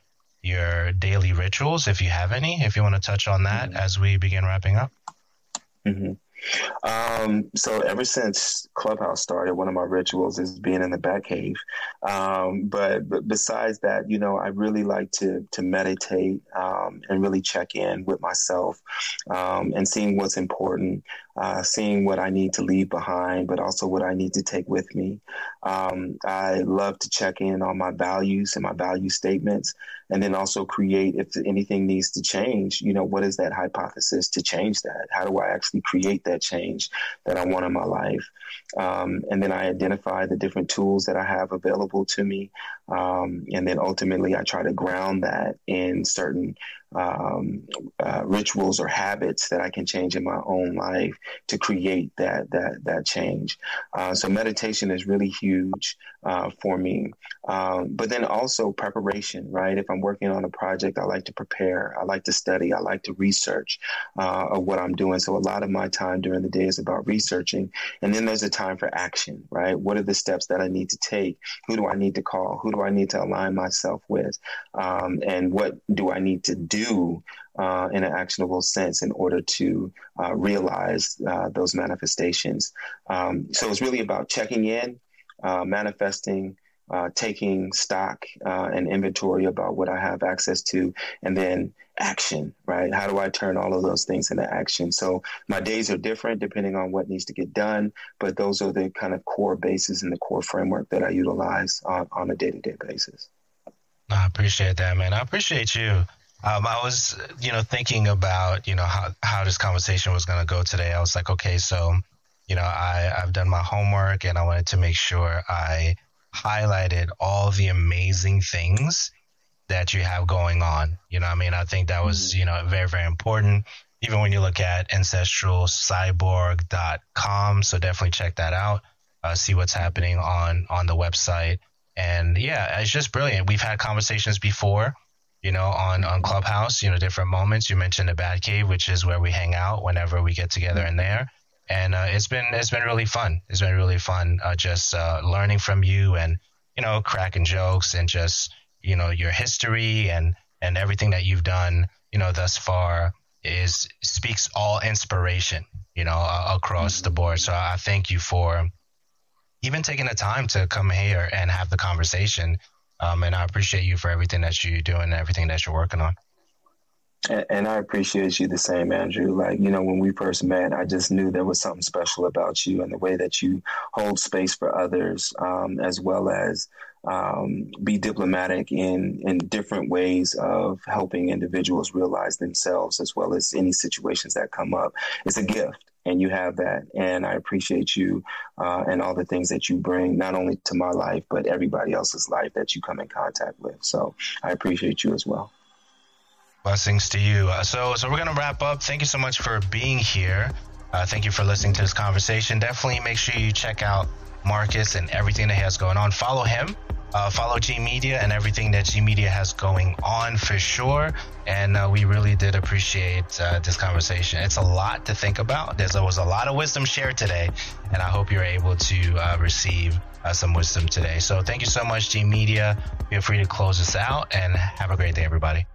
your daily rituals if you have any, if you want to touch on that mm-hmm. as we begin wrapping up. Mm-hmm. Um, so ever since Clubhouse started, one of my rituals is being in the Batcave. Um, but, but besides that, you know, I really like to to meditate um, and really check in with myself um, and seeing what's important, uh, seeing what I need to leave behind, but also what I need to take with me. Um, I love to check in on my values and my value statements, and then also create if anything needs to change. You know, what is that hypothesis to change that? How do I actually create that change that I want in my life? Um, and then I identify the different tools that I have available to me, um, and then ultimately I try to ground that in certain um, uh, rituals or habits that I can change in my own life to create that that that change. Uh, so meditation is really huge uh, for me. Um, but then also preparation, right? If I'm working on a project, I like to prepare. I like to study. I like to research uh, of what I'm doing. So a lot of my time during the day is about researching, and then there's a time for action, right? What are the steps that I need to take? Who do I need to call? Who do I need to align myself with? Um, and what do I need to do? uh, in an actionable sense in order to uh, realize uh, those manifestations. Um, so it's really about checking in, uh, manifesting, uh, taking stock uh, and inventory about what I have access to, and then action, right? How do I turn all of those things into action? So my days are different depending on what needs to get done, but those are the kind of core bases and the core framework that I utilize on, on a day to day basis. I appreciate that, man. I appreciate you um, I was, you know, thinking about, you know, how, how this conversation was going to go today. I was like, okay, so, you know, I, I've done my homework and I wanted to make sure I highlighted all the amazing things that you have going on. You know, I mean, I think that was, mm-hmm. you know, very, very important. Even when you look at ancestralcyborg.com. So definitely check that out. Uh, see what's happening on, on the website. And yeah, it's just brilliant. We've had conversations before you know, on, on Clubhouse, you know, different moments. You mentioned the Batcave, which is where we hang out whenever we get together in there. And uh, it's been it's been really fun. It's been really fun uh, just uh, learning from you and you know cracking jokes and just you know your history and and everything that you've done you know thus far is speaks all inspiration you know across the board. So I thank you for even taking the time to come here and have the conversation um, and I appreciate you for everything that you're doing and everything that you're working on. And, I appreciate you the same, Andrew. Like, you know, when we first met, I just knew there was something special about you and the way that you hold space for others, um, as well as um, be diplomatic in, in different ways of helping individuals realize themselves, as well as any situations that come up. It's a gift and you have that. And I appreciate you uh, and all the things that you bring, not only to my life, but everybody else's life that you come in contact with. So I appreciate you as well. Blessings to you. Uh, so, so we're to wrap up. Thank you so much for being here. Uh, thank you for listening to this conversation. Definitely make sure you check out Marques and everything that he has going on. Follow him uh, follow G Media and everything that G Media has going on for sure. And uh, we really did appreciate uh, this conversation. It's a lot to think about. There's, there was a lot of wisdom shared today, and I hope you're able to uh, receive uh, some wisdom today. So thank you so much, G Media. Feel free to close us out and have a great day, everybody.